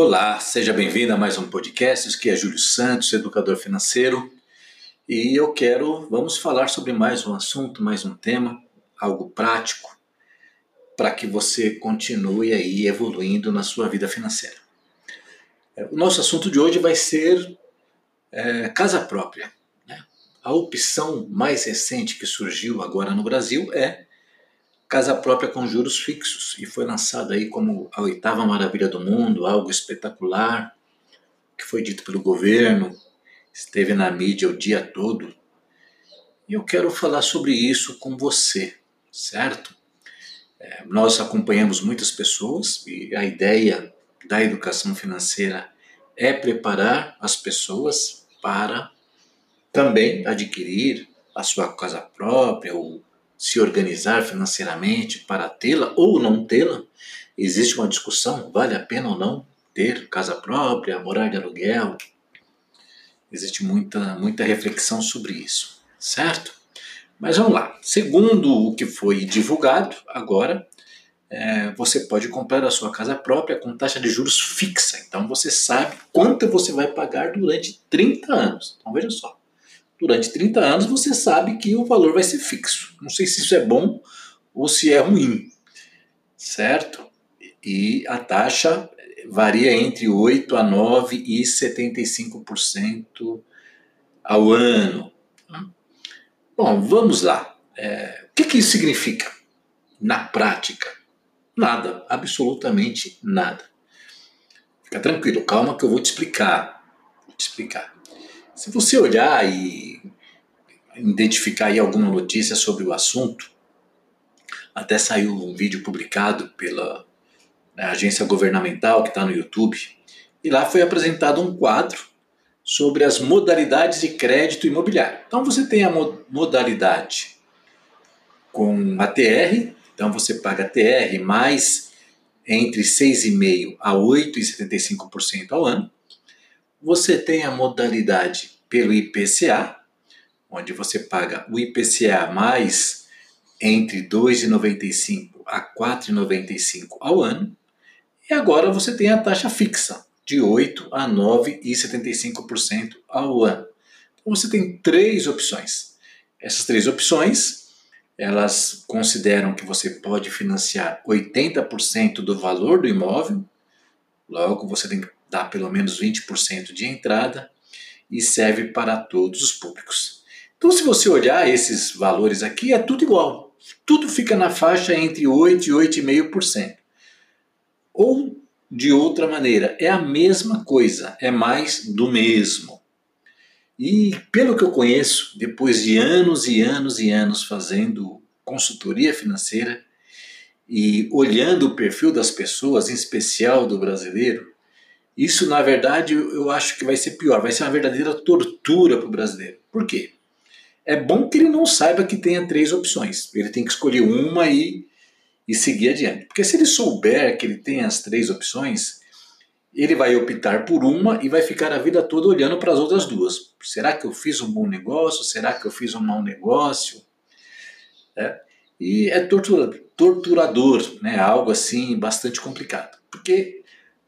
Olá, seja bem-vindo a mais um podcast. Aqui é Júlio Santos, educador financeiro, e eu quero, vamos falar sobre mais um assunto, mais um tema, algo prático, para que você continue aí evoluindo na sua vida financeira. O nosso assunto de hoje vai ser é, casa própria. Né? A opção mais recente que surgiu agora no Brasil é casa própria com juros fixos e foi lançada aí como a oitava maravilha do mundo, algo espetacular, que foi dito pelo governo, esteve na mídia o dia todo. E eu quero falar sobre isso com você, certo? É, nós acompanhamos muitas pessoas e a ideia da educação financeira é preparar as pessoas para também adquirir a sua casa própria ou se organizar financeiramente para tê-la ou não tê-la. Existe uma discussão, vale a pena ou não ter casa própria, morar de aluguel. Existe muita, muita reflexão sobre isso, certo? Mas vamos lá. Segundo o que foi divulgado, agora é, você pode comprar a sua casa própria com taxa de juros fixa. Então você sabe quanto você vai pagar durante 30 anos. Então veja só durante 30 anos você sabe que o valor vai ser fixo. Não sei se isso é bom ou se é ruim, certo? E a taxa varia entre 8 a 9 e 75% ao ano. Bom, vamos lá. É, o que, que isso significa na prática? Nada, absolutamente nada. Fica tranquilo, calma que eu vou te explicar. Vou te explicar. Se você olhar e identificar aí alguma notícia sobre o assunto, até saiu um vídeo publicado pela né, agência governamental que está no YouTube, e lá foi apresentado um quadro sobre as modalidades de crédito imobiliário. Então você tem a modalidade com a TR, então você paga TR mais entre 6,5% a 8,75% ao ano. Você tem a modalidade pelo IPCA, onde você paga o IPCA mais entre 2,95 a 4,95 ao ano. E agora você tem a taxa fixa de 8 a 9,75% ao ano. Então você tem três opções. Essas três opções, elas consideram que você pode financiar 80% do valor do imóvel, logo você tem que dá pelo menos 20% de entrada e serve para todos os públicos. Então, se você olhar esses valores aqui, é tudo igual. Tudo fica na faixa entre 8% e 8,5%. Ou, de outra maneira, é a mesma coisa, é mais do mesmo. E, pelo que eu conheço, depois de anos e anos e anos fazendo consultoria financeira e olhando o perfil das pessoas, em especial do brasileiro, isso, na verdade, eu acho que vai ser pior, vai ser uma verdadeira tortura para o brasileiro. Por quê? É bom que ele não saiba que tenha três opções. Ele tem que escolher uma e, e seguir adiante. Porque se ele souber que ele tem as três opções, ele vai optar por uma e vai ficar a vida toda olhando para as outras duas. Será que eu fiz um bom negócio? Será que eu fiz um mau negócio? É. E é tortura, torturador, né? algo assim bastante complicado. Porque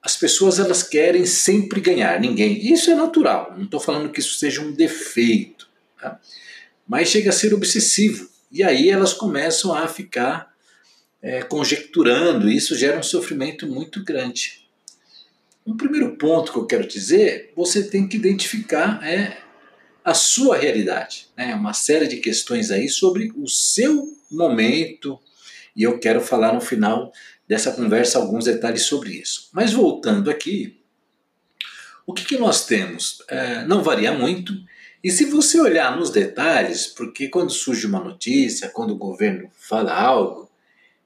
as pessoas elas querem sempre ganhar, ninguém. Isso é natural, não estou falando que isso seja um defeito, tá? mas chega a ser obsessivo. E aí elas começam a ficar é, conjecturando, e isso gera um sofrimento muito grande. Um primeiro ponto que eu quero dizer, você tem que identificar é, a sua realidade. Né? Uma série de questões aí sobre o seu momento, e eu quero falar no final dessa conversa alguns detalhes sobre isso. Mas voltando aqui, o que, que nós temos? É, não varia muito. E se você olhar nos detalhes, porque quando surge uma notícia, quando o governo fala algo,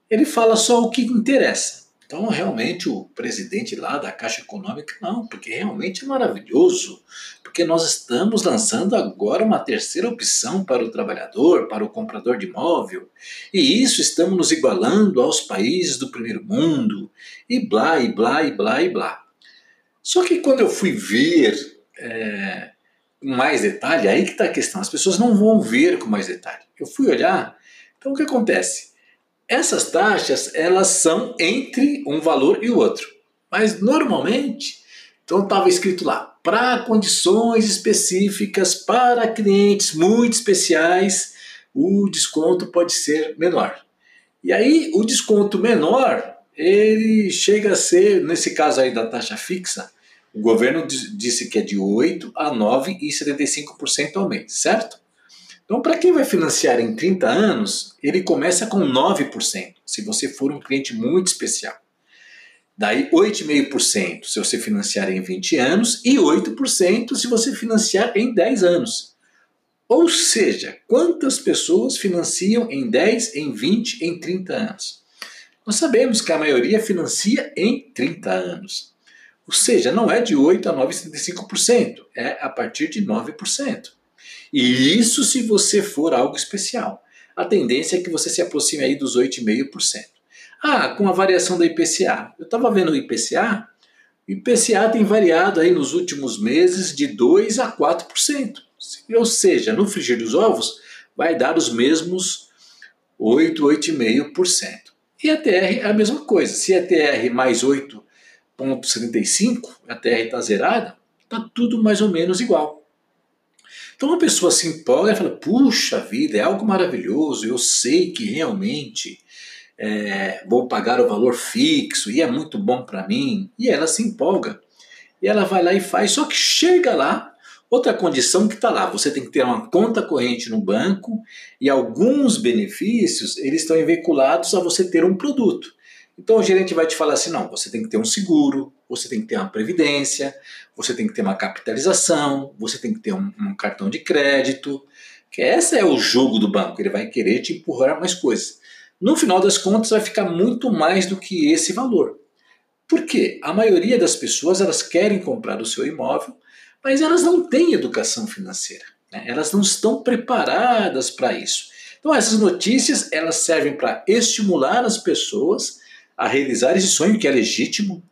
ele fala só o que interessa. Então, realmente, o presidente lá da Caixa Econômica, não, porque realmente é maravilhoso, porque nós estamos lançando agora uma terceira opção para o trabalhador, para o comprador de imóvel, e isso estamos nos igualando aos países do primeiro mundo, e blá, e blá, e blá, e blá. Só que quando eu fui ver é, mais detalhe, aí que está a questão, as pessoas não vão ver com mais detalhe. Eu fui olhar, então o que acontece? Essas taxas, elas são entre um valor e o outro. Mas normalmente, então estava escrito lá, para condições específicas para clientes muito especiais, o desconto pode ser menor. E aí o desconto menor, ele chega a ser, nesse caso aí da taxa fixa, o governo disse que é de 8 a 9,75% ao mês, certo? Então, para quem vai financiar em 30 anos, ele começa com 9%, se você for um cliente muito especial. Daí 8,5% se você financiar em 20 anos e 8% se você financiar em 10 anos. Ou seja, quantas pessoas financiam em 10, em 20, em 30 anos? Nós sabemos que a maioria financia em 30 anos. Ou seja, não é de 8 a 9,75%, é a partir de 9%. E isso se você for algo especial. A tendência é que você se aproxime aí dos 8,5%. Ah, com a variação da IPCA. Eu estava vendo o IPCA, o IPCA tem variado aí nos últimos meses de 2 a 4%. Ou seja, no frigir dos ovos vai dar os mesmos 8, 8,5%. E a TR é a mesma coisa. Se a TR mais 8,75, a TR está zerada, está tudo mais ou menos igual. Então uma pessoa se empolga e fala: puxa vida, é algo maravilhoso, eu sei que realmente é, vou pagar o valor fixo e é muito bom para mim. E ela se empolga. E ela vai lá e faz, só que chega lá, outra condição que está lá, você tem que ter uma conta corrente no banco e alguns benefícios eles estão vinculados a você ter um produto. Então o gerente vai te falar assim: não, você tem que ter um seguro, você tem que ter uma previdência, você tem que ter uma capitalização, você tem que ter um, um cartão de crédito. Que esse é o jogo do banco, ele vai querer te empurrar mais coisas. No final das contas, vai ficar muito mais do que esse valor. Por quê? A maioria das pessoas elas querem comprar o seu imóvel, mas elas não têm educação financeira. Né? Elas não estão preparadas para isso. Então essas notícias elas servem para estimular as pessoas a realizar esse sonho que é legítimo,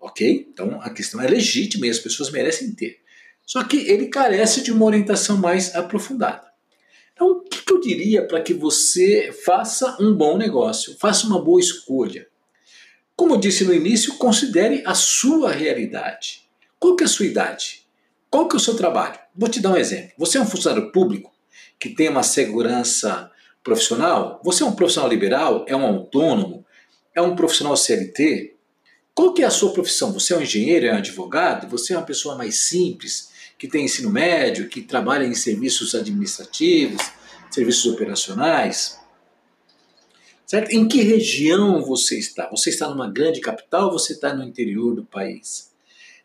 ok? Então a questão é legítima e as pessoas merecem ter. Só que ele carece de uma orientação mais aprofundada. Então, o que eu diria para que você faça um bom negócio, faça uma boa escolha? Como eu disse no início, considere a sua realidade. Qual que é a sua idade? Qual que é o seu trabalho? Vou te dar um exemplo. Você é um funcionário público que tem uma segurança profissional? Você é um profissional liberal? É um autônomo? É um profissional CLT? Qual que é a sua profissão? Você é um engenheiro? É um advogado? Você é uma pessoa mais simples? que tem ensino médio, que trabalha em serviços administrativos, serviços operacionais. Certo? Em que região você está? Você está numa grande capital ou você está no interior do país?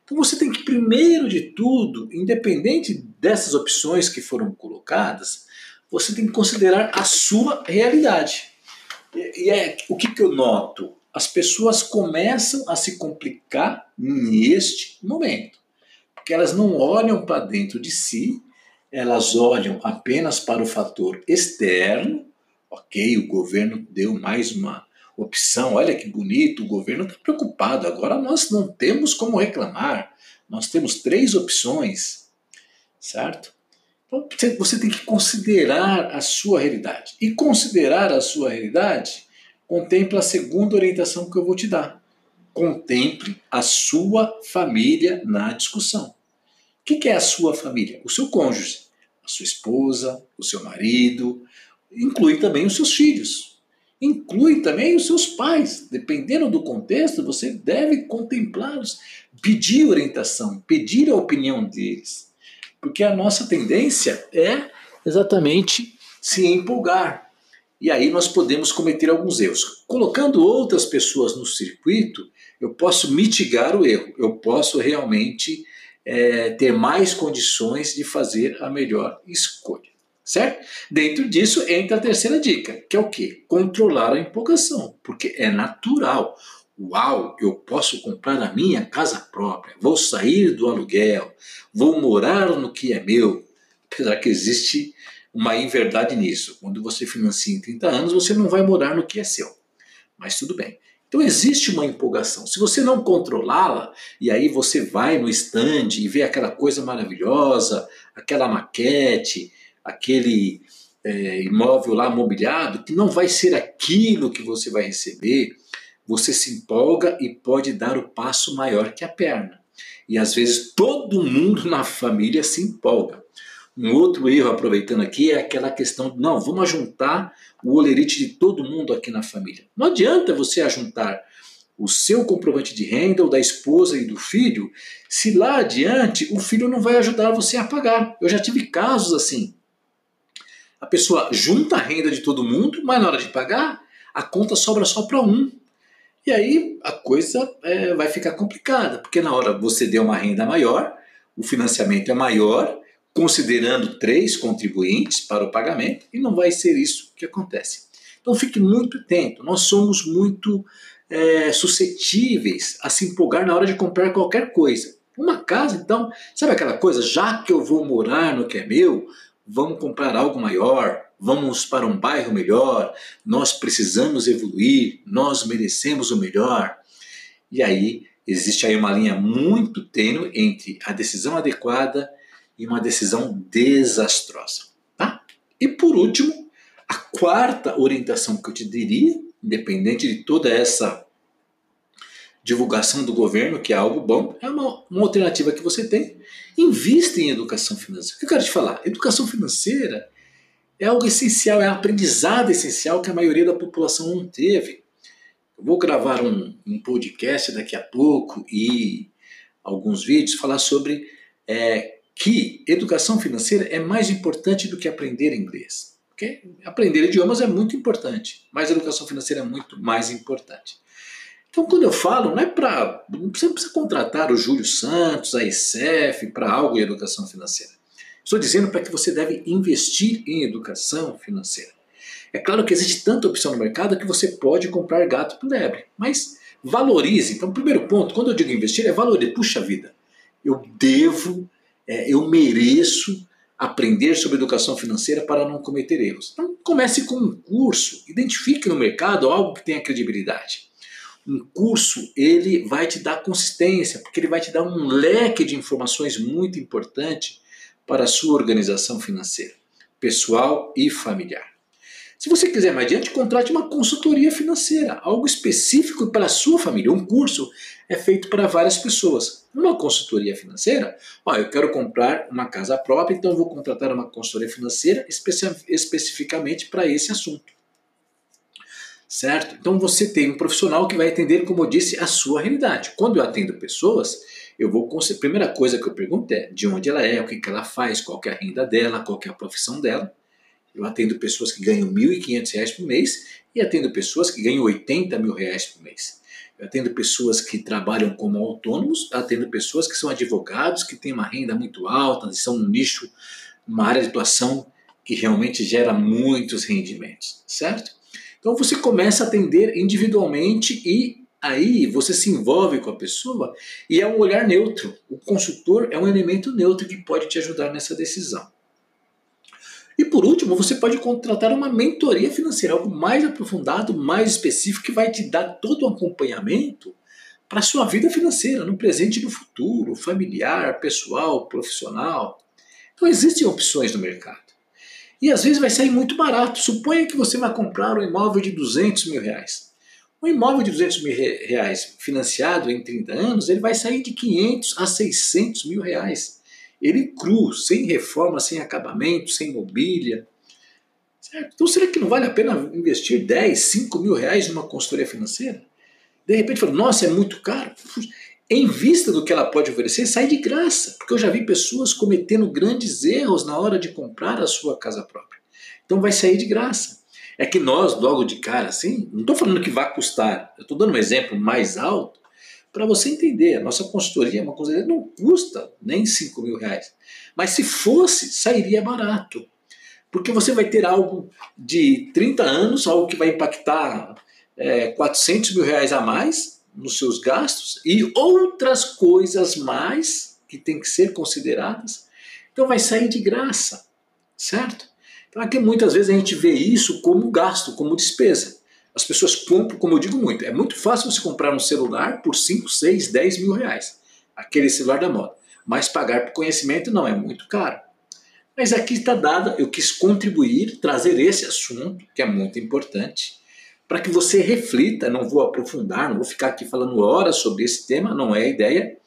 Então você tem que, primeiro de tudo, independente dessas opções que foram colocadas, você tem que considerar a sua realidade. E é o que, que eu noto? As pessoas começam a se complicar neste momento porque elas não olham para dentro de si, elas olham apenas para o fator externo. Ok, o governo deu mais uma opção, olha que bonito, o governo está preocupado, agora nós não temos como reclamar, nós temos três opções, certo? Então você tem que considerar a sua realidade. E considerar a sua realidade contempla a segunda orientação que eu vou te dar. Contemple a sua família na discussão. O que é a sua família? O seu cônjuge, a sua esposa, o seu marido, inclui também os seus filhos, inclui também os seus pais. Dependendo do contexto, você deve contemplá-los, pedir orientação, pedir a opinião deles. Porque a nossa tendência é exatamente se empolgar. E aí nós podemos cometer alguns erros. Colocando outras pessoas no circuito, eu posso mitigar o erro, eu posso realmente é, ter mais condições de fazer a melhor escolha. Certo? Dentro disso entra a terceira dica, que é o que? Controlar a empolgação, porque é natural. Uau, eu posso comprar a minha casa própria, vou sair do aluguel, vou morar no que é meu. Apesar que existe uma inverdade nisso. Quando você financia em 30 anos, você não vai morar no que é seu. Mas tudo bem. Então existe uma empolgação. Se você não controlá-la, e aí você vai no stand e vê aquela coisa maravilhosa, aquela maquete, aquele é, imóvel lá mobiliado, que não vai ser aquilo que você vai receber, você se empolga e pode dar o passo maior que a perna. E às vezes todo mundo na família se empolga. Um outro erro, aproveitando aqui, é aquela questão de, não, vamos juntar o olerite de todo mundo aqui na família. Não adianta você ajuntar o seu comprovante de renda, ou da esposa e do filho, se lá adiante o filho não vai ajudar você a pagar. Eu já tive casos assim. A pessoa junta a renda de todo mundo, mas na hora de pagar, a conta sobra só para um. E aí a coisa é, vai ficar complicada, porque na hora você deu uma renda maior, o financiamento é maior, considerando três contribuintes para o pagamento, e não vai ser isso que acontece. Então fique muito atento, nós somos muito é, suscetíveis a se empolgar na hora de comprar qualquer coisa. Uma casa, então, sabe aquela coisa, já que eu vou morar no que é meu, vamos comprar algo maior, vamos para um bairro melhor, nós precisamos evoluir, nós merecemos o melhor. E aí existe aí uma linha muito tênue entre a decisão adequada e uma decisão desastrosa. Tá? E por último, a quarta orientação que eu te diria, independente de toda essa divulgação do governo, que é algo bom, é uma, uma alternativa que você tem. Invista em educação financeira. O que eu quero te falar? Educação financeira é algo essencial, é aprendizado essencial que a maioria da população não teve. Eu vou gravar um, um podcast daqui a pouco e alguns vídeos falar sobre é, que educação financeira é mais importante do que aprender inglês. Porque aprender idiomas é muito importante, mas educação financeira é muito mais importante. Então, quando eu falo, não é para. Você não precisa contratar o Júlio Santos, a ICEF, para algo em educação financeira. Estou dizendo para que você deve investir em educação financeira. É claro que existe tanta opção no mercado que você pode comprar gato por lebre, mas valorize. Então, primeiro ponto, quando eu digo investir, é valorizar. Puxa vida, eu devo é, eu mereço aprender sobre educação financeira para não cometer erros. Então, comece com um curso, identifique no mercado algo que tenha credibilidade. Um curso, ele vai te dar consistência, porque ele vai te dar um leque de informações muito importante para sua organização financeira, pessoal e familiar. Se você quiser mais adiante, contrate uma consultoria financeira, algo específico para a sua família. Um curso é feito para várias pessoas. Uma consultoria financeira, ó, eu quero comprar uma casa própria, então vou contratar uma consultoria financeira especificamente para esse assunto. Certo? Então você tem um profissional que vai atender, como eu disse, a sua realidade. Quando eu atendo pessoas, eu vou a primeira coisa que eu pergunto é de onde ela é, o que, que ela faz, qual é a renda dela, qual é a profissão dela. Eu atendo pessoas que ganham R$ 1.500 por mês e atendo pessoas que ganham 80 mil reais por mês. Eu atendo pessoas que trabalham como autônomos, atendo pessoas que são advogados, que têm uma renda muito alta, são um nicho, uma área de atuação que realmente gera muitos rendimentos, certo? Então você começa a atender individualmente e aí você se envolve com a pessoa e é um olhar neutro. O consultor é um elemento neutro que pode te ajudar nessa decisão. E por último, você pode contratar uma mentoria financeira, algo mais aprofundado, mais específico, que vai te dar todo o acompanhamento para a sua vida financeira, no presente e no futuro, familiar, pessoal, profissional. Então existem opções no mercado. E às vezes vai sair muito barato. Suponha que você vai comprar um imóvel de 200 mil reais. Um imóvel de 200 mil reais financiado em 30 anos, ele vai sair de 500 a 600 mil reais ele cru, sem reforma, sem acabamento, sem mobília. Certo? Então será que não vale a pena investir 10, 5 mil reais numa consultoria financeira? De repente fala, nossa, é muito caro. Em vista do que ela pode oferecer, sai de graça. Porque eu já vi pessoas cometendo grandes erros na hora de comprar a sua casa própria. Então vai sair de graça. É que nós, logo de cara, assim, não estou falando que vai custar, eu estou dando um exemplo mais alto, para você entender, a nossa consultoria, uma consultoria não custa nem 5 mil reais. Mas se fosse, sairia barato. Porque você vai ter algo de 30 anos, algo que vai impactar é, 400 mil reais a mais nos seus gastos e outras coisas mais que tem que ser consideradas. Então vai sair de graça, certo? Então aqui muitas vezes a gente vê isso como gasto, como despesa. As pessoas compram, como eu digo muito, é muito fácil você comprar um celular por 5, 6, 10 mil reais. Aquele celular da moda. Mas pagar por conhecimento não, é muito caro. Mas aqui está dada, eu quis contribuir, trazer esse assunto, que é muito importante, para que você reflita. Não vou aprofundar, não vou ficar aqui falando horas sobre esse tema, não é a ideia.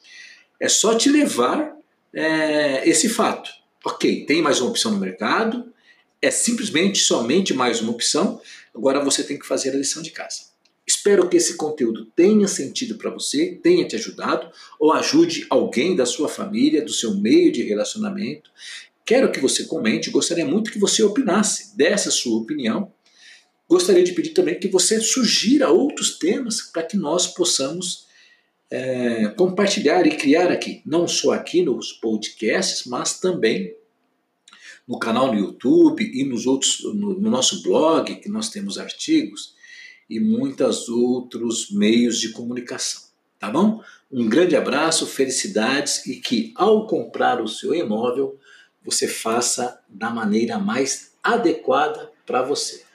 É só te levar é, esse fato. Ok, tem mais uma opção no mercado, é simplesmente somente mais uma opção, agora você tem que fazer a lição de casa. Espero que esse conteúdo tenha sentido para você, tenha te ajudado ou ajude alguém da sua família, do seu meio de relacionamento. Quero que você comente, gostaria muito que você opinasse dessa sua opinião. Gostaria de pedir também que você sugira outros temas para que nós possamos é, compartilhar e criar aqui, não só aqui nos podcasts, mas também no canal no YouTube e nos outros, no, no nosso blog, que nós temos artigos e muitos outros meios de comunicação. Tá bom? Um grande abraço, felicidades e que ao comprar o seu imóvel você faça da maneira mais adequada para você.